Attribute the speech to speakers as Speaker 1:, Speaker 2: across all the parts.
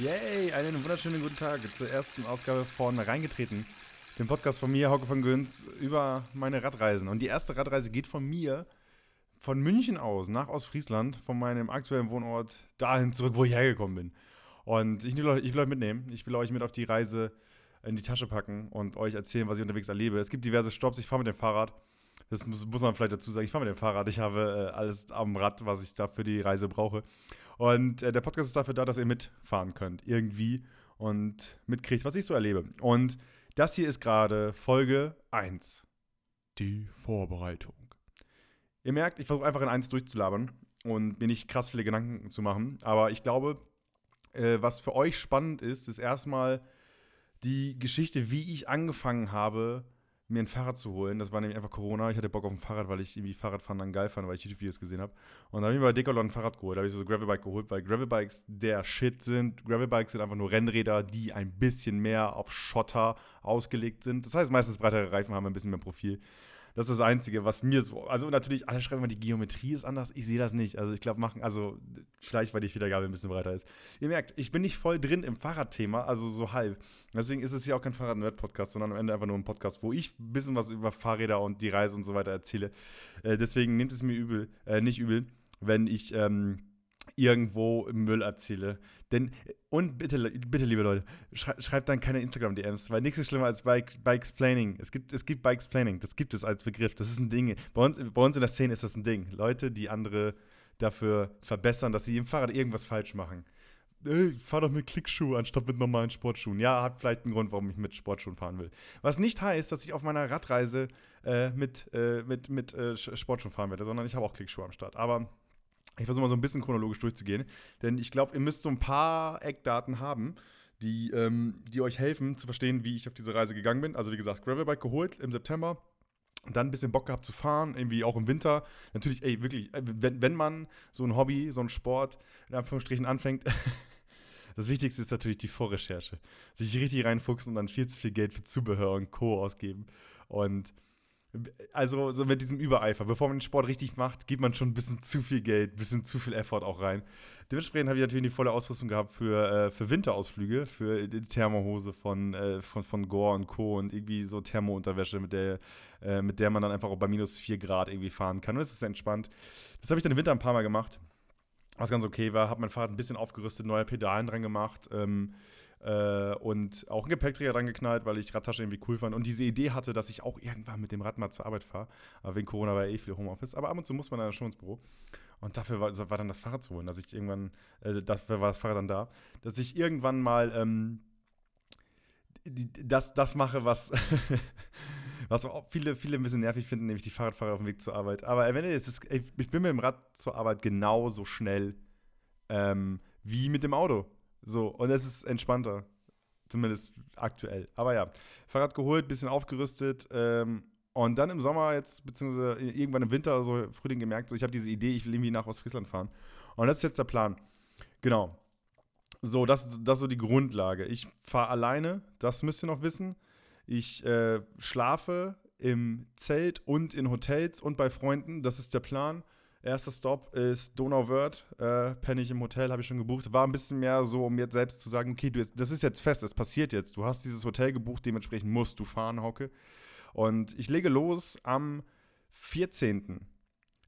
Speaker 1: Yay, einen wunderschönen guten Tag zur ersten Ausgabe von Reingetreten, dem Podcast von mir, Hauke von Göns, über meine Radreisen. Und die erste Radreise geht von mir, von München aus, nach Ostfriesland, von meinem aktuellen Wohnort dahin zurück, wo ich hergekommen bin. Und ich will, euch, ich will euch mitnehmen, ich will euch mit auf die Reise in die Tasche packen und euch erzählen, was ich unterwegs erlebe. Es gibt diverse Stops, ich fahre mit dem Fahrrad. Das muss, muss, man vielleicht dazu sagen. Ich fahre mit dem Fahrrad. Ich habe äh, alles am Rad, was ich da für die Reise brauche. Und äh, der Podcast ist dafür da, dass ihr mitfahren könnt. Irgendwie. Und mitkriegt, was ich so erlebe. Und das hier ist gerade Folge 1. Die Vorbereitung. Ihr merkt, ich versuche einfach in eins durchzulabern und mir nicht krass viele Gedanken zu machen. Aber ich glaube, äh, was für euch spannend ist, ist erstmal die Geschichte, wie ich angefangen habe, mir ein Fahrrad zu holen. Das war nämlich einfach Corona. Ich hatte Bock auf ein Fahrrad, weil ich irgendwie Fahrradfahren dann geil fand, weil ich YouTube-Videos gesehen habe. Und dann habe ich mir bei Decathlon ein Fahrrad geholt. Da habe ich so ein Gravelbike geholt, weil Gravelbikes der Shit sind. Gravelbikes sind einfach nur Rennräder, die ein bisschen mehr auf Schotter ausgelegt sind. Das heißt, meistens breitere Reifen haben ein bisschen mehr Profil. Das ist das Einzige, was mir so. Also natürlich, alle schreiben immer, die Geometrie ist anders. Ich sehe das nicht. Also ich glaube, machen, also vielleicht, weil die Wiedergabe ein bisschen breiter ist. Ihr merkt, ich bin nicht voll drin im Fahrradthema, also so halb. Deswegen ist es ja auch kein Fahrrad-Nerd-Podcast, sondern am Ende einfach nur ein Podcast, wo ich ein bisschen was über Fahrräder und die Reise und so weiter erzähle. Äh, deswegen nehmt es mir übel, äh, nicht übel, wenn ich. Ähm, irgendwo im Müll erzähle. Denn, und bitte, bitte liebe Leute, schrei, schreibt dann keine Instagram-DMs, weil nichts ist schlimmer als Bike, Bikesplaining. Es gibt, es gibt Bikesplaining, das gibt es als Begriff, das ist ein Ding. Bei uns, bei uns in der Szene ist das ein Ding. Leute, die andere dafür verbessern, dass sie im Fahrrad irgendwas falsch machen. Ey, fahr doch mit Klickschuh anstatt mit normalen Sportschuhen. Ja, hat vielleicht einen Grund, warum ich mit Sportschuhen fahren will. Was nicht heißt, dass ich auf meiner Radreise äh, mit, äh, mit, mit äh, Sportschuhen fahren werde, sondern ich habe auch Klickschuhe am Start. Aber ich versuche mal so ein bisschen chronologisch durchzugehen, denn ich glaube, ihr müsst so ein paar Eckdaten haben, die, ähm, die euch helfen zu verstehen, wie ich auf diese Reise gegangen bin. Also wie gesagt, Gravelbike geholt im September. Dann ein bisschen Bock gehabt zu fahren, irgendwie auch im Winter. Natürlich, ey, wirklich, äh, wenn, wenn man so ein Hobby, so ein Sport in Anführungsstrichen anfängt, das Wichtigste ist natürlich die Vorrecherche. Sich richtig reinfuchsen und dann viel zu viel Geld für Zubehör und Co. ausgeben. Und also so mit diesem Übereifer. Bevor man den Sport richtig macht, gibt man schon ein bisschen zu viel Geld, ein bisschen zu viel Effort auch rein. Dementsprechend habe ich natürlich die volle Ausrüstung gehabt für, äh, für Winterausflüge, für die Thermohose von, äh, von, von Gore und Co. und irgendwie so Thermounterwäsche, mit der, äh, mit der man dann einfach auch bei minus 4 Grad irgendwie fahren kann. Und es ist entspannt. Das habe ich dann im Winter ein paar Mal gemacht, was ganz okay war. Habe mein Fahrrad ein bisschen aufgerüstet, neue Pedalen dran gemacht. Ähm, äh, und auch einen Gepäckträger dran geknallt, weil ich Radtasche irgendwie cool fand und diese Idee hatte, dass ich auch irgendwann mit dem Rad mal zur Arbeit fahre. Aber wegen Corona war ja eh viel Homeoffice. Aber ab und zu muss man dann schon ins Büro. Und dafür war, war dann das Fahrrad zu holen, dass ich irgendwann, äh, dafür war das Fahrrad dann da, dass ich irgendwann mal ähm, das, das mache, was, was viele, viele ein bisschen nervig finden, nämlich die Fahrradfahrer auf dem Weg zur Arbeit. Aber am Ende ist es, ich bin mit dem Rad zur Arbeit genauso schnell ähm, wie mit dem Auto. So, und es ist entspannter. Zumindest aktuell. Aber ja, Fahrrad geholt, bisschen aufgerüstet. Ähm, und dann im Sommer jetzt, beziehungsweise irgendwann im Winter, so Frühling gemerkt, so ich habe diese Idee, ich will irgendwie nach Ostfriesland fahren. Und das ist jetzt der Plan. Genau. So, das, das ist so die Grundlage. Ich fahre alleine, das müsst ihr noch wissen. Ich äh, schlafe im Zelt und in Hotels und bei Freunden, das ist der Plan. Erster Stop ist Donauwörth, äh, penne ich im Hotel, habe ich schon gebucht. War ein bisschen mehr so, um jetzt selbst zu sagen, okay, du jetzt, das ist jetzt fest, es passiert jetzt. Du hast dieses Hotel gebucht, dementsprechend musst du fahren, Hocke. Und ich lege los am 14.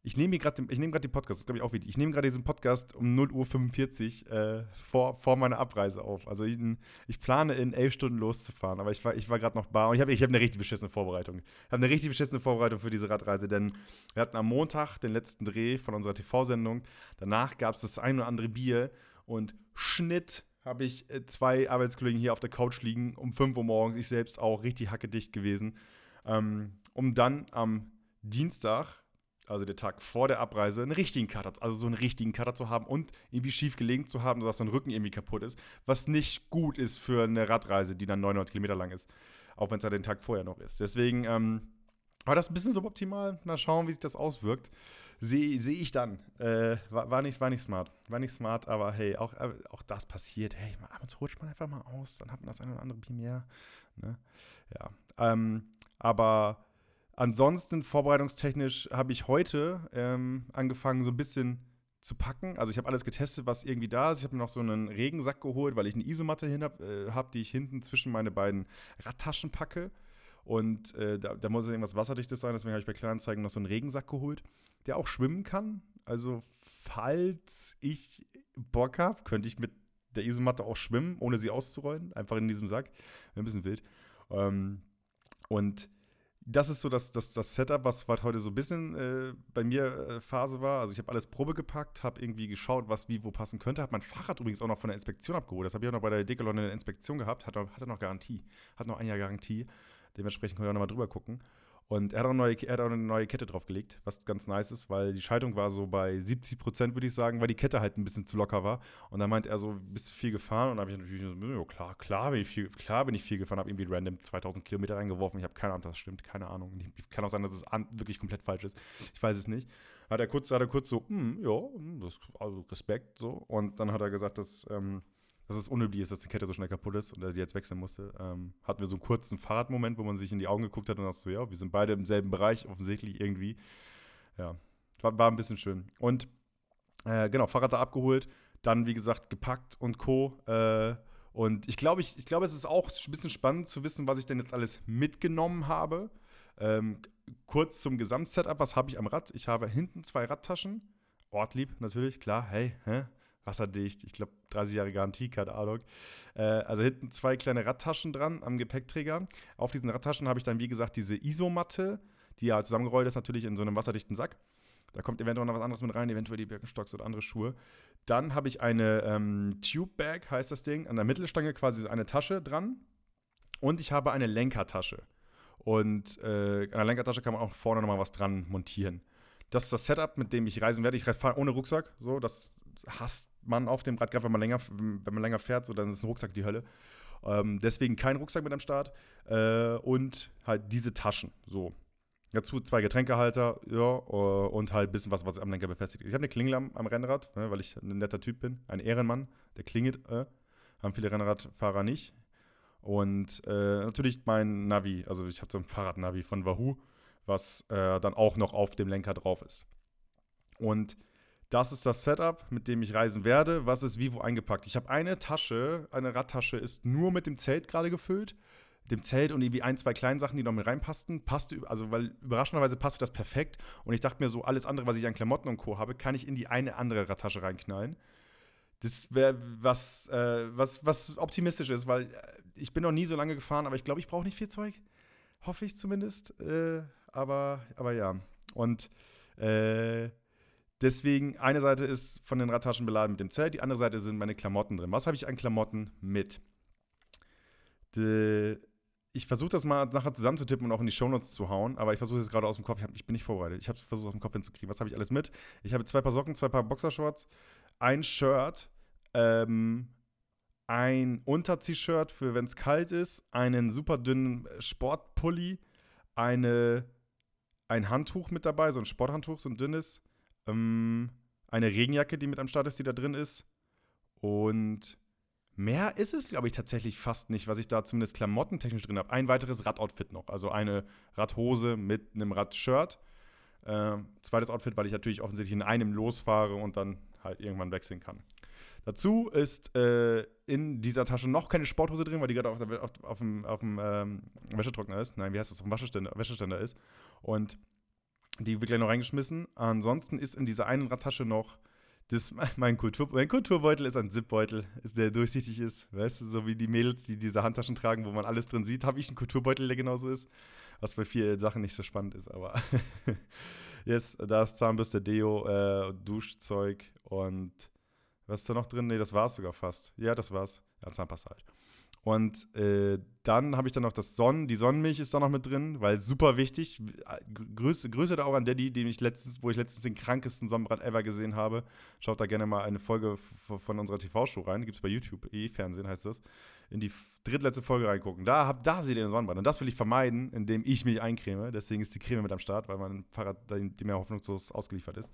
Speaker 1: Ich nehme gerade nehm die Podcast, das glaube ich auch wichtig. Ich nehme gerade diesen Podcast um 0.45 Uhr äh, vor, vor meiner Abreise auf. Also ich, ich, plane in elf Stunden loszufahren, aber ich war, ich war gerade noch bar und ich habe ich hab eine richtig beschissene Vorbereitung. Ich habe eine richtig beschissene Vorbereitung für diese Radreise, denn wir hatten am Montag den letzten Dreh von unserer TV-Sendung. Danach gab es das ein oder andere Bier und Schnitt habe ich äh, zwei Arbeitskollegen hier auf der Couch liegen um 5 Uhr morgens, ich selbst auch richtig hackedicht gewesen, ähm, um dann am Dienstag also der Tag vor der Abreise, einen richtigen Cutter, also so einen richtigen Cutter zu haben und irgendwie schief gelegen zu haben, sodass dein Rücken irgendwie kaputt ist, was nicht gut ist für eine Radreise, die dann 900 Kilometer lang ist, auch wenn es ja den Tag vorher noch ist. Deswegen ähm, war das ein bisschen suboptimal. Mal schauen, wie sich das auswirkt. Sehe seh ich dann. Äh, war, war, nicht, war nicht smart. War nicht smart, aber hey, auch, äh, auch das passiert. Hey, abends rutscht man einfach mal aus, dann hat man das eine oder andere Bier mehr. Ne? Ja. Ähm, aber Ansonsten, vorbereitungstechnisch, habe ich heute ähm, angefangen, so ein bisschen zu packen. Also ich habe alles getestet, was irgendwie da ist. Ich habe mir noch so einen Regensack geholt, weil ich eine Isomatte hin habe, äh, hab, die ich hinten zwischen meine beiden Radtaschen packe. Und äh, da, da, muss irgendwas wasserdichtes sein, deswegen habe ich bei Kleinanzeigen noch so einen Regensack geholt, der auch schwimmen kann. Also, falls ich Bock habe, könnte ich mit der Isomatte auch schwimmen, ohne sie auszurollen. Einfach in diesem Sack. Ein bisschen wild. Ähm, und das ist so das, das, das Setup, was, was heute so ein bisschen äh, bei mir äh, Phase war. Also ich habe alles Probe gepackt, habe irgendwie geschaut, was wie wo passen könnte. Habe mein Fahrrad übrigens auch noch von der Inspektion abgeholt. Das habe ich auch noch bei der Decathlon in der Inspektion gehabt. Hatte, hatte noch Garantie. Hat noch ein Jahr Garantie. Dementsprechend konnte ich auch nochmal drüber gucken. Und er hat, auch eine neue, er hat auch eine neue Kette draufgelegt, was ganz nice ist, weil die Schaltung war so bei 70 Prozent, würde ich sagen, weil die Kette halt ein bisschen zu locker war. Und dann meint er so, bist du viel gefahren? Und da habe ich natürlich so, klar, klar bin ich viel, klar bin ich viel gefahren, habe irgendwie random 2000 Kilometer reingeworfen. Ich habe keine Ahnung, das stimmt, keine Ahnung. Kann auch sein, dass es wirklich komplett falsch ist. Ich weiß es nicht. Hat er kurz, hat er kurz so, hm, ja, hm, das, also Respekt, so. Und dann hat er gesagt, dass, ähm, dass es unüblich ist, dass die Kette so schnell kaputt ist und er die jetzt wechseln musste. Ähm, hatten wir so einen kurzen Fahrradmoment, wo man sich in die Augen geguckt hat und dachte so, ja, wir sind beide im selben Bereich, offensichtlich irgendwie. Ja, war, war ein bisschen schön. Und äh, genau, Fahrrad da abgeholt, dann wie gesagt gepackt und Co. Äh, und ich glaube, ich, ich glaube, es ist auch ein bisschen spannend zu wissen, was ich denn jetzt alles mitgenommen habe. Ähm, kurz zum Gesamtsetup, was habe ich am Rad? Ich habe hinten zwei Radtaschen. Ortlieb natürlich, klar, hey, hä? Wasserdicht. Ich glaube, 30 Jahre Garantie, keine Ahnung. Äh, also hinten zwei kleine Radtaschen dran am Gepäckträger. Auf diesen Radtaschen habe ich dann, wie gesagt, diese Isomatte, die ja zusammengerollt ist, natürlich in so einem wasserdichten Sack. Da kommt eventuell noch was anderes mit rein, eventuell die Birkenstocks oder andere Schuhe. Dann habe ich eine ähm, Tube Bag, heißt das Ding, an der Mittelstange quasi eine Tasche dran. Und ich habe eine Lenkertasche. Und äh, an der Lenkertasche kann man auch vorne nochmal was dran montieren. Das ist das Setup, mit dem ich reisen werde. Ich fahre ohne Rucksack. So, das hasst man auf dem Rad, gerade wenn man länger, wenn man länger fährt, so dann ist ein Rucksack die Hölle. Ähm, deswegen kein Rucksack mit am Start äh, und halt diese Taschen. So. Dazu zwei Getränkehalter, ja, uh, und halt ein bisschen was, was am Lenker befestigt. Ich habe eine Klingel am, am Rennrad, ne, weil ich ein netter Typ bin, ein Ehrenmann, der klingelt, äh, haben viele Rennradfahrer nicht. Und äh, natürlich mein Navi, also ich habe so ein Fahrradnavi von Wahoo, was äh, dann auch noch auf dem Lenker drauf ist. Und das ist das Setup, mit dem ich reisen werde. Was ist wie wo eingepackt? Ich habe eine Tasche, eine Radtasche ist nur mit dem Zelt gerade gefüllt. Dem Zelt und irgendwie ein, zwei kleinen Sachen, die noch mit reinpassten. Passte, also weil überraschenderweise passte das perfekt. Und ich dachte mir so, alles andere, was ich an Klamotten und Co. habe, kann ich in die eine andere Radtasche reinknallen. Das wäre was, äh, was, was optimistisch ist, weil äh, ich bin noch nie so lange gefahren, aber ich glaube, ich brauche nicht viel Zeug. Hoffe ich zumindest. Äh, aber, aber ja. Und äh, Deswegen, eine Seite ist von den Radtaschen beladen mit dem Zelt, die andere Seite sind meine Klamotten drin. Was habe ich an Klamotten mit? De, ich versuche das mal nachher zusammenzutippen und auch in die Shownotes zu hauen, aber ich versuche es gerade aus dem Kopf. Ich, hab, ich, bin nicht vorbereitet. Ich habe es versucht aus dem Kopf hinzukriegen. Was habe ich alles mit? Ich habe zwei Paar Socken, zwei Paar Boxershorts, ein Shirt, ähm, ein Unter-T-Shirt für wenn es kalt ist, einen super dünnen Sportpulli, eine, ein Handtuch mit dabei, so ein Sporthandtuch, so ein dünnes ähm, eine Regenjacke, die mit am Start ist, die da drin ist. Und mehr ist es, glaube ich, tatsächlich fast nicht, was ich da zumindest klamottentechnisch drin habe. Ein weiteres Radoutfit noch. Also eine Radhose mit einem Radshirt. Äh, zweites Outfit, weil ich natürlich offensichtlich in einem losfahre und dann halt irgendwann wechseln kann. Dazu ist äh, in dieser Tasche noch keine Sporthose drin, weil die gerade auf, auf, auf, dem, auf dem ähm, Wäschetrockner ist. Nein, wie heißt das? Auf dem Wäscheständer, Wäscheständer ist. Und die wird gleich noch reingeschmissen. Ansonsten ist in dieser einen Radtasche noch das, mein, Kultur, mein Kulturbeutel ist ein Zipbeutel, der durchsichtig ist. Weißt du, so wie die Mädels, die diese Handtaschen tragen, wo man alles drin sieht, habe ich einen Kulturbeutel, der genauso ist. Was bei vielen Sachen nicht so spannend ist, aber jetzt, da ist Zahnbürste, Deo, äh, Duschzeug und was ist da noch drin? Nee, das war es sogar fast. Ja, das war's. Ja, Zahnpasta halt. Und äh, dann habe ich dann noch das Sonnen, die Sonnenmilch ist da noch mit drin, weil super wichtig. Grüße, Grüße da auch an Daddy, den ich letztens, wo ich letztens den krankesten Sonnenbrand ever gesehen habe. Schaut da gerne mal eine Folge von unserer TV-Show rein. Gibt es bei YouTube, E-Fernsehen heißt das. In die drittletzte Folge reingucken. Da, hab, da seht ihr den Sonnenbrand. Und das will ich vermeiden, indem ich mich eincreme. Deswegen ist die Creme mit am Start, weil mein Fahrrad die mehr hoffnungslos ausgeliefert ist.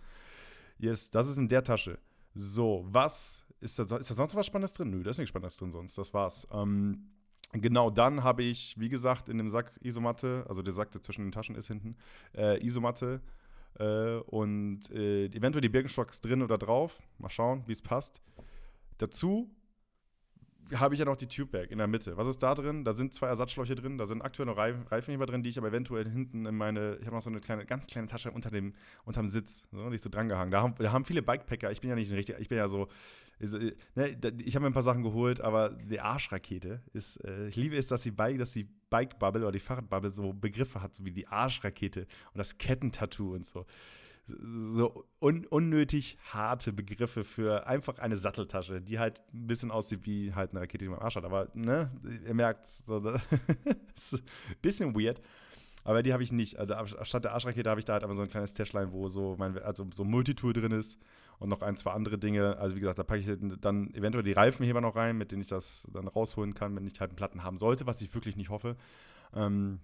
Speaker 1: Yes, das ist in der Tasche. So, was ist da, ist da sonst was Spannendes drin? Nö, da ist nichts Spannendes drin sonst. Das war's. Ähm, genau, dann habe ich, wie gesagt, in dem Sack Isomatte, also der Sack, der zwischen den Taschen ist hinten, äh, Isomatte, Äh, und äh, eventuell die Birkenstocks drin oder drauf. Mal schauen, wie es passt. Dazu habe ich ja noch die Tube-Bag in der Mitte. Was ist da drin? Da sind zwei Ersatzschläuche drin, da sind aktuell noch Reifen, Reifenheber drin, die ich aber eventuell hinten in meine, ich habe noch so eine kleine, ganz kleine Tasche unter dem, unterm Sitz, so, die ist so drangehangen. Da haben, da haben viele Bikepacker, ich bin ja nicht ein richtiger, ich bin ja so, ne, ich habe mir ein paar Sachen geholt, aber die Arschrakete ist, äh, ich liebe es, dass die Bike, dass die Bike-Bubble oder die Fahrradbubble so Begriffe hat, so wie die Arschrakete und das Kettentattoo und so so un unnötig harte Begriffe für einfach eine Satteltasche, die halt ein bisschen aussieht wie halt eine Rakete, die man am Arsch hat. Aber, ne, ihr merkt, so, das ist ein bisschen weird. Aber die habe ich nicht. Also statt der Arschrakete habe ich da halt aber so ein kleines Täschlein, wo so mein, also so Multitool drin ist und noch ein, zwei andere Dinge. Also wie gesagt, da packe ich dann eventuell die Reifenheber noch rein, mit denen ich das dann rausholen kann, wenn ich halt einen Platten haben sollte, was ich wirklich nicht hoffe. Ähm,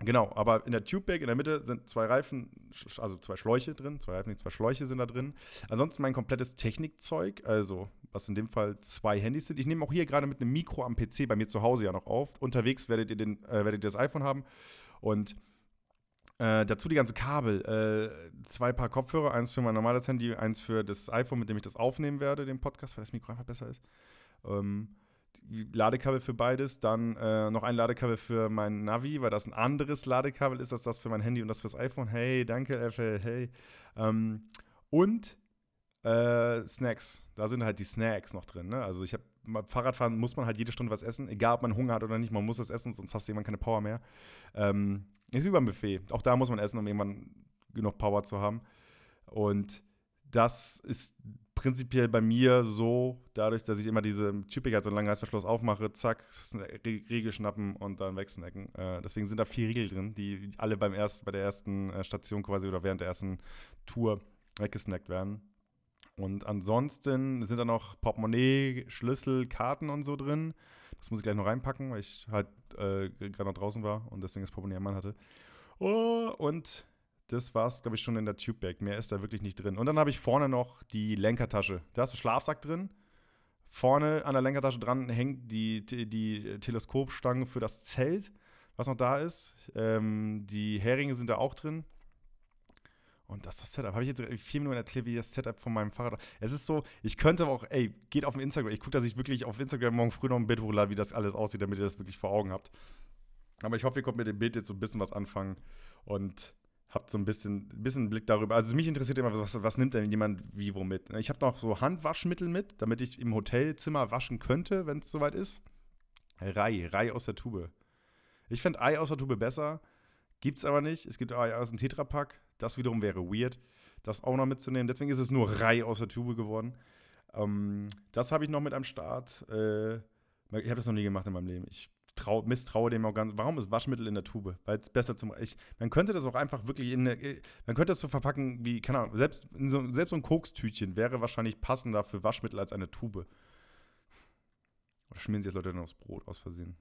Speaker 1: Genau, aber in der Tube-Bag in der Mitte sind zwei Reifen, also zwei Schläuche drin, zwei Reifen, zwei Schläuche sind da drin. Ansonsten mein komplettes Technikzeug, also was in dem Fall zwei Handys sind. Ich nehme auch hier gerade mit einem Mikro am PC bei mir zu Hause ja noch auf. Unterwegs werdet ihr, den, äh, werdet ihr das iPhone haben und äh, dazu die ganzen Kabel. Äh, zwei Paar Kopfhörer, eins für mein normales Handy, eins für das iPhone, mit dem ich das aufnehmen werde, den Podcast, weil das Mikro einfach besser ist. Ähm, Ladekabel für beides, dann äh, noch ein Ladekabel für mein Navi, weil das ein anderes Ladekabel ist als das für mein Handy und das fürs iPhone. Hey, danke, Apple, hey. Ähm, und äh, Snacks. Da sind halt die Snacks noch drin. Ne? Also ich habe Fahrradfahren muss man halt jede Stunde was essen, egal ob man Hunger hat oder nicht, man muss das essen, sonst hast du irgendwann keine Power mehr. Ähm, ist wie beim Buffet. Auch da muss man essen, um irgendwann genug Power zu haben. Und das ist prinzipiell bei mir so, dadurch, dass ich immer diese Typik halt so einen langen Reißverschluss aufmache, zack, Riegel schnappen und dann wegsnacken. Äh, deswegen sind da vier Riegel drin, die alle beim erst, bei der ersten äh, Station quasi oder während der ersten Tour weggesnackt werden. Und ansonsten sind da noch Portemonnaie, Schlüssel, Karten und so drin. Das muss ich gleich noch reinpacken, weil ich halt äh, gerade noch draußen war und deswegen das Portemonnaie am Mann hatte. Oh, und das war es, glaube ich, schon in der Tube-Bag. Mehr ist da wirklich nicht drin. Und dann habe ich vorne noch die Lenkertasche. Da hast du Schlafsack drin. Vorne an der Lenkertasche dran hängt die, die Teleskopstange für das Zelt, was noch da ist. Ähm, die Heringe sind da auch drin. Und das ist das Setup. Habe ich jetzt vier Minuten erklärt, wie das Setup von meinem Fahrrad Es ist so, ich könnte aber auch, ey, geht auf Instagram. Ich gucke, dass ich wirklich auf Instagram morgen früh noch ein Bild hochlade, wie das alles aussieht, damit ihr das wirklich vor Augen habt. Aber ich hoffe, ihr könnt mit dem Bild jetzt so ein bisschen was anfangen. Und habt so ein bisschen, bisschen Blick darüber. Also mich interessiert immer, was, was nimmt denn jemand wie wo mit. Ich habe noch so Handwaschmittel mit, damit ich im Hotelzimmer waschen könnte, wenn es soweit ist. Rei, Rei aus der Tube. Ich fände Ei aus der Tube besser, gibt es aber nicht. Es gibt Ei aus dem Tetrapack. Das wiederum wäre weird, das auch noch mitzunehmen. Deswegen ist es nur Rei aus der Tube geworden. Ähm, das habe ich noch mit am Start. Äh, ich habe das noch nie gemacht in meinem Leben. Ich trau, misstraue dem auch ganz. Warum ist Waschmittel in der Tube? Weil es besser zum. Ich, man könnte das auch einfach wirklich in eine, Man könnte das so verpacken wie, keine Ahnung, selbst, so, selbst so ein Kokstütchen wäre wahrscheinlich passender für Waschmittel als eine Tube. Oder schmieren sie jetzt Leute dann aufs Brot aus Versehen?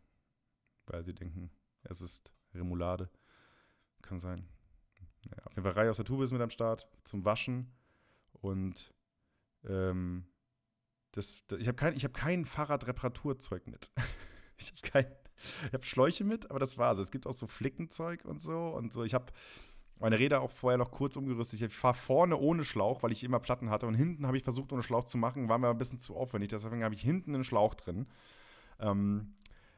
Speaker 1: Weil sie denken, es ist Remoulade. Kann sein. Ja, auf jeden Fall Reihe aus der Tube ist mit am Start zum Waschen. Und ähm, das, das, ich habe kein, hab kein Fahrradreparaturzeug mit. ich habe kein, ich habe Schläuche mit, aber das war's. Es gibt auch so Flickenzeug und so und so. Ich habe meine Räder auch vorher noch kurz umgerüstet. Ich fahre vorne ohne Schlauch, weil ich immer Platten hatte. Und hinten habe ich versucht, ohne Schlauch zu machen. War mir ein bisschen zu aufwendig. Deswegen habe ich hinten einen Schlauch drin. Ähm,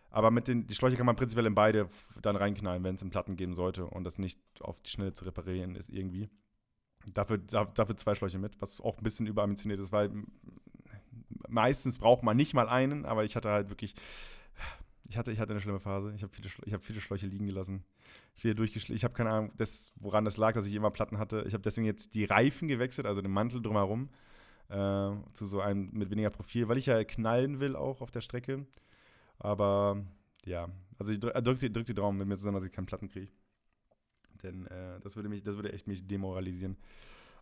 Speaker 1: aber mit den die Schläuche kann man prinzipiell in beide dann reinknallen, wenn es einen Platten geben sollte. Und das nicht auf die Schnelle zu reparieren ist irgendwie. Dafür, dafür zwei Schläuche mit, was auch ein bisschen überambitioniert ist, weil meistens braucht man nicht mal einen, aber ich hatte halt wirklich ich hatte, ich hatte eine schlimme Phase. Ich habe viele, hab viele Schläuche liegen gelassen. Viele Ich habe keine Ahnung, das, woran das lag, dass ich immer Platten hatte. Ich habe deswegen jetzt die Reifen gewechselt, also den Mantel drumherum, äh, zu so einem mit weniger Profil, weil ich ja knallen will auch auf der Strecke. Aber ja, also ich drücke drück die, drück die Daumen mit mir zusammen, dass ich keine Platten kriege. Denn äh, das, würde mich, das würde echt mich demoralisieren.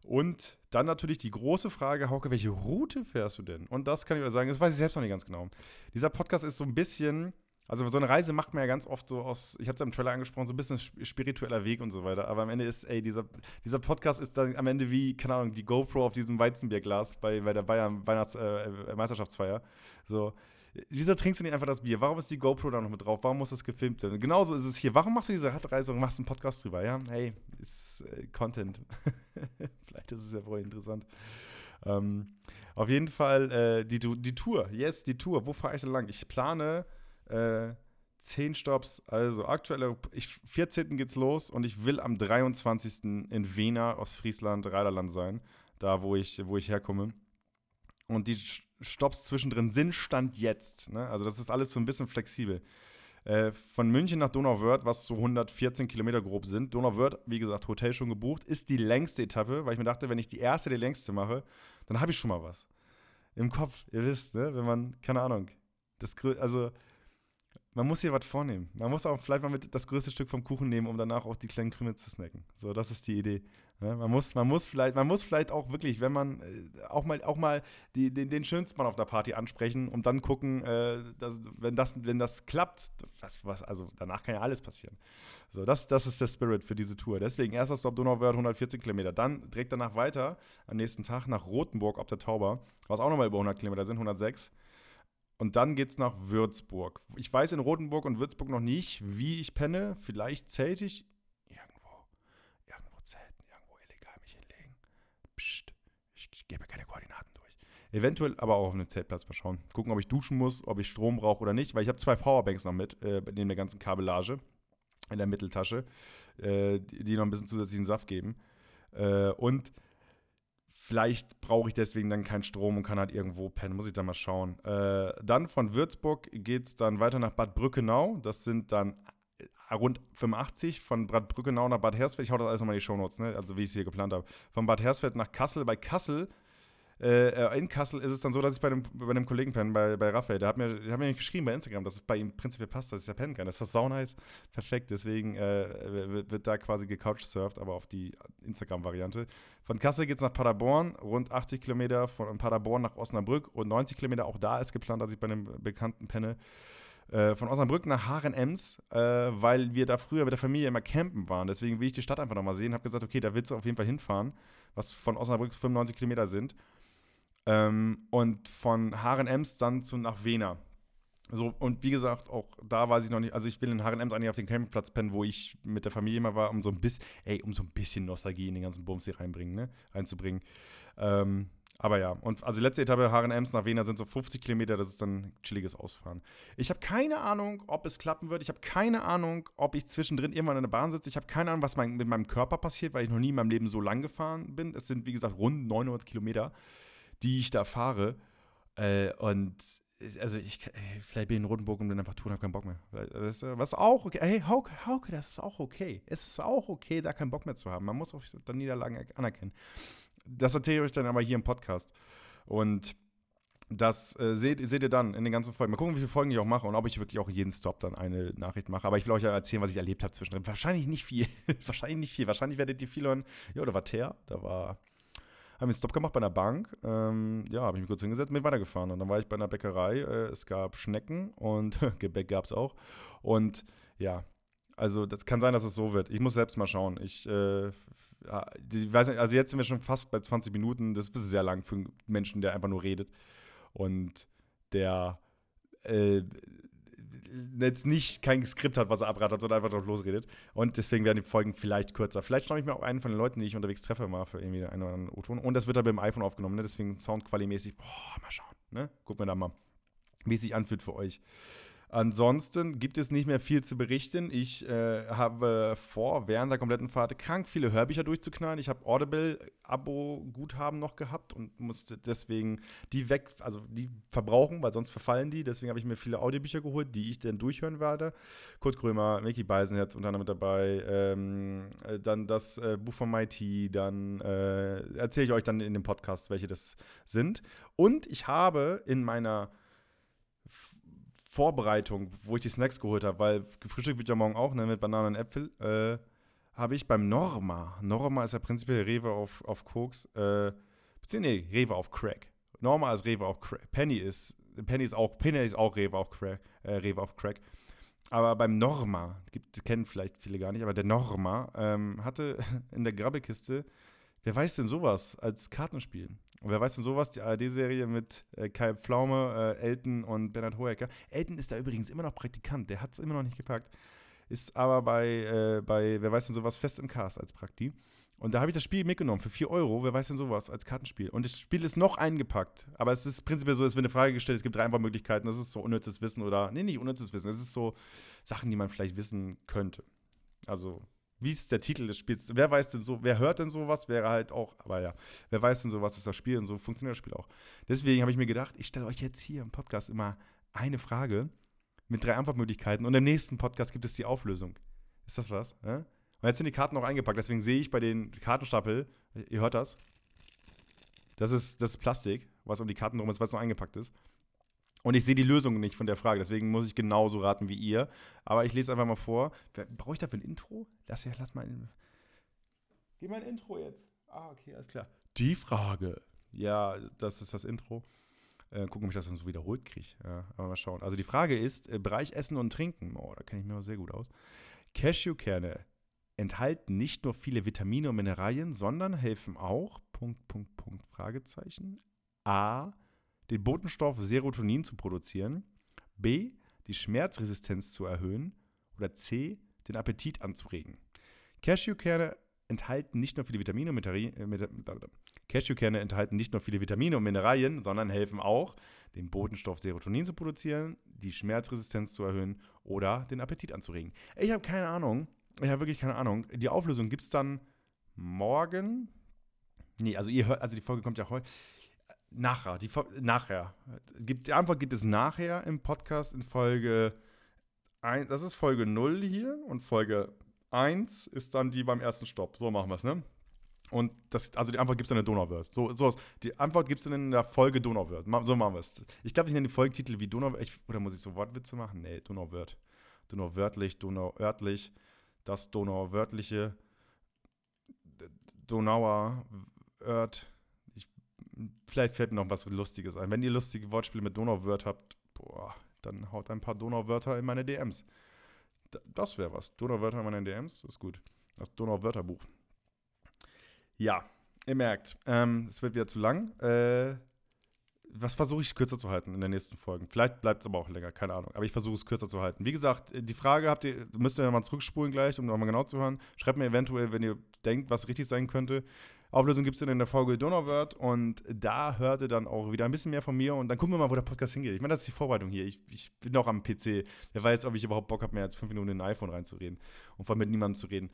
Speaker 1: Und dann natürlich die große Frage, Hauke, welche Route fährst du denn? Und das kann ich euch sagen, das weiß ich selbst noch nicht ganz genau. Dieser Podcast ist so ein bisschen also so eine Reise macht man ja ganz oft so aus, ich habe es im Trailer angesprochen, so ein bisschen spiritueller Weg und so weiter. Aber am Ende ist, ey, dieser, dieser Podcast ist dann am Ende wie, keine Ahnung, die GoPro auf diesem Weizenbierglas bei, bei der Bayern Weihnachts äh, Meisterschaftsfeier. So, wieso trinkst du nicht einfach das Bier? Warum ist die GoPro da noch mit drauf? Warum muss das gefilmt werden? Genauso ist es hier. Warum machst du diese Radreise und machst einen Podcast drüber? Ja, hey, ist äh, Content. Vielleicht ist es ja voll interessant. Ähm, auf jeden Fall äh, die, die Tour. Yes, die Tour. Wo fahre ich denn lang? Ich plane äh, 10 Stops. Also aktuell, ich, 14. geht's los und ich will am 23. in Wena, Ostfriesland, Reiderland sein. Da, wo ich, wo ich herkomme. Und die Stops zwischendrin sind Stand jetzt. Ne? Also das ist alles so ein bisschen flexibel. Äh, von München nach Donauwörth, was so 114 Kilometer grob sind. Donauwörth, wie gesagt, Hotel schon gebucht, ist die längste Etappe, weil ich mir dachte, wenn ich die erste die längste mache, dann habe ich schon mal was. Im Kopf, ihr wisst, ne? wenn man, keine Ahnung, das, also man muss hier was vornehmen. Man muss auch vielleicht mal mit das größte Stück vom Kuchen nehmen, um danach auch die kleinen Krümel zu snacken. So, das ist die Idee. Ja, man, muss, man, muss vielleicht, man muss vielleicht auch wirklich, wenn man äh, auch mal, auch mal die, den, den schönsten auf der Party ansprechen und dann gucken, äh, dass, wenn, das, wenn das klappt, was, was, also danach kann ja alles passieren. So, das, das ist der Spirit für diese Tour. Deswegen erster Stop Donauwörth, 114 Kilometer. Dann direkt danach weiter, am nächsten Tag nach Rothenburg ob der Tauber, was auch nochmal über 100 Kilometer sind, 106. Und dann geht es nach Würzburg. Ich weiß in Rotenburg und Würzburg noch nicht, wie ich penne. Vielleicht zelte ich irgendwo. Irgendwo zelten, irgendwo illegal mich hinlegen. Psst, ich, ich gebe keine Koordinaten durch. Eventuell aber auch auf einem Zeltplatz mal schauen. Gucken, ob ich duschen muss, ob ich Strom brauche oder nicht. Weil ich habe zwei Powerbanks noch mit, äh, neben der ganzen Kabellage in der Mitteltasche, äh, die noch ein bisschen zusätzlichen Saft geben. Äh, und Vielleicht brauche ich deswegen dann keinen Strom und kann halt irgendwo pennen. Muss ich da mal schauen. Äh, dann von Würzburg geht es dann weiter nach Bad Brückenau. Das sind dann äh, rund 85 von Bad Brückenau nach Bad Hersfeld. Ich hau das alles nochmal in die Shownotes, ne? also wie ich es hier geplant habe. Von Bad Hersfeld nach Kassel. Bei Kassel äh, äh, in Kassel ist es dann so, dass ich bei dem, bei dem Kollegen penne, bei, bei Raphael, der hat, mir, der hat mir geschrieben bei Instagram, dass es bei ihm prinzipiell passt, dass ich da pennen kann. Das ist das saunice. Perfekt. Deswegen äh, wird, wird, da quasi gecouchsurft, aber auf die Instagram-Variante. Von Kassel geht es nach Paderborn, rund 80 Kilometer von Paderborn nach Osnabrück und 90 Kilometer. Auch da ist geplant, dass ich bei einem Bekannten penne. Äh, von Osnabrück nach Haaren-Ems, äh, weil wir da früher mit der Familie immer campen waren. Deswegen will ich die Stadt einfach nochmal sehen. Habe gesagt, okay, da willst du auf jeden Fall hinfahren, was von Osnabrück 95 Kilometer sind. Ähm, und von Haaren-Ems dann zu nach Wena. So, und wie gesagt, auch da weiß ich noch nicht, also ich will in Haaren-Ems eigentlich auf den Campingplatz pennen, wo ich mit der Familie mal war, um so ein bisschen, ey, um so ein bisschen Nostalgie in den ganzen Bums hier reinbringen, ne, reinzubringen. Ähm, aber ja, und also letzte Etappe Haaren-Ems nach Wena sind so 50 Kilometer, das ist dann chilliges Ausfahren. Ich habe keine Ahnung, ob es klappen wird. Ich habe keine Ahnung, ob ich zwischendrin irgendwann in der Bahn sitze. Ich habe keine Ahnung, was mein, mit meinem Körper passiert, weil ich noch nie in meinem Leben so lang gefahren bin. Es sind, wie gesagt, rund 900 Kilometer die ich da fahre. Äh, und also ich, vielleicht bin ich in Rotenburg und bin einfach tun, habe keinen Bock mehr. Was auch okay. Hey, Hauke, Hauke, das ist auch okay. Es ist auch okay, da keinen Bock mehr zu haben. Man muss auch dann Niederlagen anerkennen. Das erzähle ich euch dann aber hier im Podcast. Und das äh, seht, seht ihr dann in den ganzen Folgen. Mal gucken, wie viele Folgen ich auch mache und ob ich wirklich auch jeden Stop dann eine Nachricht mache. Aber ich will euch ja erzählen, was ich erlebt habe zwischendrin. Wahrscheinlich nicht viel. Wahrscheinlich nicht viel. Wahrscheinlich werdet ihr viel hören. Ja, da war Ter, da war haben einen Stop gemacht bei einer Bank. Ähm, ja, habe ich mich kurz hingesetzt und bin weitergefahren. Und dann war ich bei einer Bäckerei. Äh, es gab Schnecken und Gebäck gab es auch. Und ja, also das kann sein, dass es so wird. Ich muss selbst mal schauen. Ich, äh, ich weiß nicht, also jetzt sind wir schon fast bei 20 Minuten. Das ist sehr lang für einen Menschen, der einfach nur redet. Und der äh, jetzt nicht kein Skript hat, was er abrattert, sondern einfach drauf losredet. Und deswegen werden die Folgen vielleicht kürzer. Vielleicht schaue ich mir auch einen von den Leuten, die ich unterwegs treffe, mal für irgendwie einen oder anderen O-Ton. Und das wird dann mit dem iPhone aufgenommen, ne? deswegen Soundqualitätmäßig, boah, mal schauen. Ne? Gucken wir da mal, wie es sich anfühlt für euch. Ansonsten gibt es nicht mehr viel zu berichten. Ich äh, habe vor, während der kompletten Fahrt krank viele Hörbücher durchzuknallen. Ich habe Audible-Abo-Guthaben noch gehabt und musste deswegen die weg, also die verbrauchen, weil sonst verfallen die. Deswegen habe ich mir viele Audiobücher geholt, die ich dann durchhören werde. Kurt Krömer, Mickey Beisenherz unter anderem mit dabei. Ähm, äh, dann das äh, Buch von MIT. Dann äh, erzähle ich euch dann in dem Podcast, welche das sind. Und ich habe in meiner Vorbereitung, wo ich die Snacks geholt habe, weil gefrühstückt wird ja morgen auch, ne, mit Bananen und Äpfel, äh, habe ich beim Norma, Norma ist ja prinzipiell Rewe auf, auf Koks, äh, beziehungsweise nee, Rewe auf Crack. Norma ist Rewe auf Crack. Penny ist, Penny ist auch, Penny ist auch Rewe auf Crack, äh, Rewe auf Crack. Aber beim Norma, gibt, kennen vielleicht viele gar nicht, aber der Norma ähm, hatte in der Grabbekiste, wer weiß denn sowas, als Kartenspiel. Und wer weiß denn sowas? Die ARD-Serie mit äh, Kai Pflaume, äh, Elton und Bernhard Hoeker. Elton ist da übrigens immer noch Praktikant, der hat es immer noch nicht gepackt. Ist aber bei, äh, bei Wer weiß denn sowas fest im Cast als Prakti. Und da habe ich das Spiel mitgenommen für 4 Euro, wer weiß denn sowas, als Kartenspiel. Und das Spiel ist noch eingepackt. Aber es ist prinzipiell so, es wird eine Frage gestellt, es gibt drei Möglichkeiten. Das ist so unnützes Wissen oder, nee, nicht unnützes Wissen. Es ist so Sachen, die man vielleicht wissen könnte. Also, wie ist der Titel des Spiels? Wer weiß denn so, wer hört denn sowas? Wäre halt auch, aber ja, wer weiß denn sowas ist das Spiel und so funktioniert das Spiel auch. Deswegen habe ich mir gedacht, ich stelle euch jetzt hier im Podcast immer eine Frage mit drei Antwortmöglichkeiten und im nächsten Podcast gibt es die Auflösung. Ist das was? Ja? Und jetzt sind die Karten noch eingepackt, deswegen sehe ich bei den Kartenstapel, ihr hört das, das ist, das ist Plastik, was um die Karten drum ist, was noch eingepackt ist. Und ich sehe die Lösung nicht von der Frage, deswegen muss ich genauso raten wie ihr. Aber ich lese einfach mal vor. Brauche ich dafür ein Intro? Lass, lass mal. In, Geh mal ein Intro jetzt. Ah, okay, alles klar. Die Frage. Ja, das ist das Intro. Äh, gucken, ob ich das dann so wiederholt kriege. Ja, aber mal schauen. Also die Frage ist: äh, Bereich Essen und Trinken. Oh, da kenne ich mir sehr gut aus. Cashewkerne enthalten nicht nur viele Vitamine und Mineralien, sondern helfen auch, Punkt, Punkt, Punkt, Fragezeichen, A, den Botenstoff Serotonin zu produzieren, B, die Schmerzresistenz zu erhöhen oder C, den Appetit anzuregen. Cashewkerne enthalten nicht nur viele Vitamine und Mineralien, äh, Cashewkerne enthalten nicht nur viele Vitamine und Mineralien, sondern helfen auch, den Botenstoff Serotonin zu produzieren, die Schmerzresistenz zu erhöhen oder den Appetit anzuregen. Ich habe keine Ahnung. Ich habe wirklich keine Ahnung. Die Auflösung gibt es dann morgen. Nee, also ihr hört, also die Folge kommt ja heute. Nachher, die, nachher. Die Antwort gibt es nachher im Podcast in Folge 1. Das ist Folge 0 hier und Folge 1 ist dann die beim ersten Stopp. So machen wir es, ne? Und das, also die Antwort gibt es dann in Donauwörth. So, so, die Antwort gibt es dann in der Folge Donauwörth. So machen wir es. Ich glaube, ich nenne die Folgetitel wie Donauwörth. Oder muss ich so Wortwitze machen? Nee, Donauwörth. Donauwörtlich, Donauörtlich, das Donauwörtliche, Donauer, Ört, vielleicht fällt mir noch was Lustiges ein. Wenn ihr lustige Wortspiele mit Donauwörth habt, boah, dann haut ein paar Donauwörter in meine DMs. das wäre was. Donauwörter in meine DMs, das ist gut. Das Donauwörterbuch. Ja, ihr merkt, ähm, es wird wieder zu lang. Äh, was versuche ich kürzer zu halten in den nächsten Folgen? Vielleicht bleibt es aber auch länger, keine Ahnung. Aber ich versuche es kürzer zu halten. Wie gesagt, die Frage habt ihr, müsst ihr mal zurückspulen gleich, um nochmal genau zu hören. Schreibt mir eventuell, wenn ihr denkt, was richtig sein könnte. Auflösung gibt es dann in der Folge Donauwörth und da hört ihr dann auch wieder ein bisschen mehr von mir und dann gucken wir mal, wo der Podcast hingeht. Ich meine, das ist die Vorbereitung hier. Ich, ich bin noch am PC. Wer weiß, ob ich überhaupt Bock habe, mehr als fünf Minuten in ein iPhone reinzureden und vor allem mit niemandem zu reden.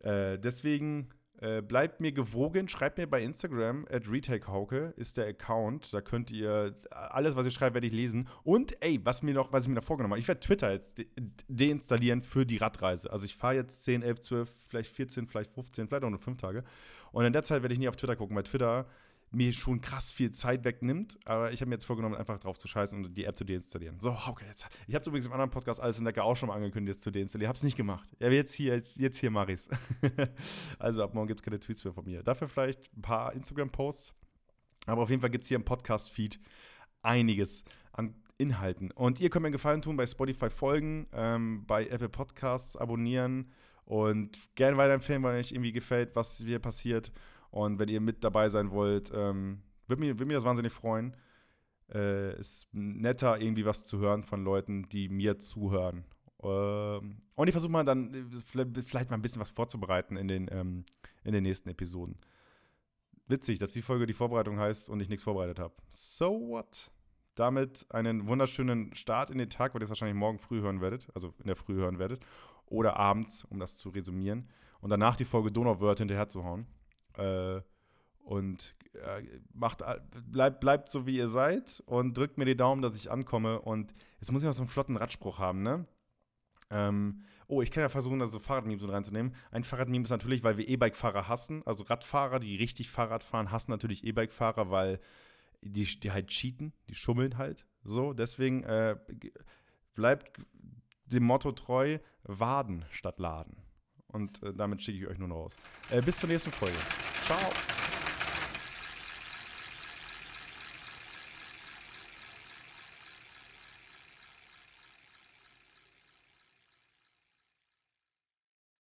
Speaker 1: Äh, deswegen äh, bleibt mir gewogen, schreibt mir bei Instagram, at RetakeHauke ist der Account. Da könnt ihr alles, was ihr schreibt, werde ich lesen. Und ey, was, mir noch, was ich mir noch vorgenommen habe, ich werde Twitter jetzt de deinstallieren für die Radreise. Also ich fahre jetzt 10, 11, 12, vielleicht 14, vielleicht 15, vielleicht auch nur 5 Tage. Und in der Zeit werde ich nie auf Twitter gucken, weil Twitter mir schon krass viel Zeit wegnimmt. Aber ich habe mir jetzt vorgenommen, einfach drauf zu scheißen und die App zu deinstallieren. So, okay, jetzt. Ich habe es übrigens im anderen Podcast alles in der auch schon mal angekündigt, jetzt zu deinstallieren. Ich habe es nicht gemacht. Ja, jetzt hier, jetzt, jetzt hier mache ich es. also ab morgen gibt es keine Tweets mehr von mir. Dafür vielleicht ein paar Instagram-Posts. Aber auf jeden Fall gibt es hier im Podcast-Feed einiges an Inhalten. Und ihr könnt mir einen Gefallen tun, bei Spotify folgen, ähm, bei Apple Podcasts abonnieren und gerne weiterempfehlen, weil euch irgendwie gefällt, was hier passiert. Und wenn ihr mit dabei sein wollt, ähm, würde mich, würd mich das wahnsinnig freuen. Äh, ist netter, irgendwie was zu hören von Leuten, die mir zuhören. Ähm, und ich versuche mal dann äh, vielleicht, vielleicht, mal ein bisschen was vorzubereiten in den, ähm, in den nächsten Episoden. Witzig, dass die Folge die Vorbereitung heißt und ich nichts vorbereitet habe. So what? Damit einen wunderschönen Start in den Tag, weil ihr es wahrscheinlich morgen früh hören werdet, also in der Früh hören werdet. Oder abends, um das zu resümieren. Und danach die Folge Donauwörth hinterher zu hauen. Äh, und äh, macht, bleibt, bleibt so, wie ihr seid und drückt mir die Daumen, dass ich ankomme. Und jetzt muss ich noch so einen flotten Radspruch haben, ne? Ähm, oh, ich kann ja versuchen, da so Fahrradmemes reinzunehmen. Ein Fahrradmeme ist natürlich, weil wir E-Bike-Fahrer hassen. Also Radfahrer, die richtig Fahrrad fahren, hassen natürlich E-Bike-Fahrer, weil die, die halt cheaten, die schummeln halt. So, deswegen äh, bleibt dem Motto treu, Waden statt Laden. Und äh, damit schicke ich euch nun raus. Äh, bis zur nächsten Folge. Ciao.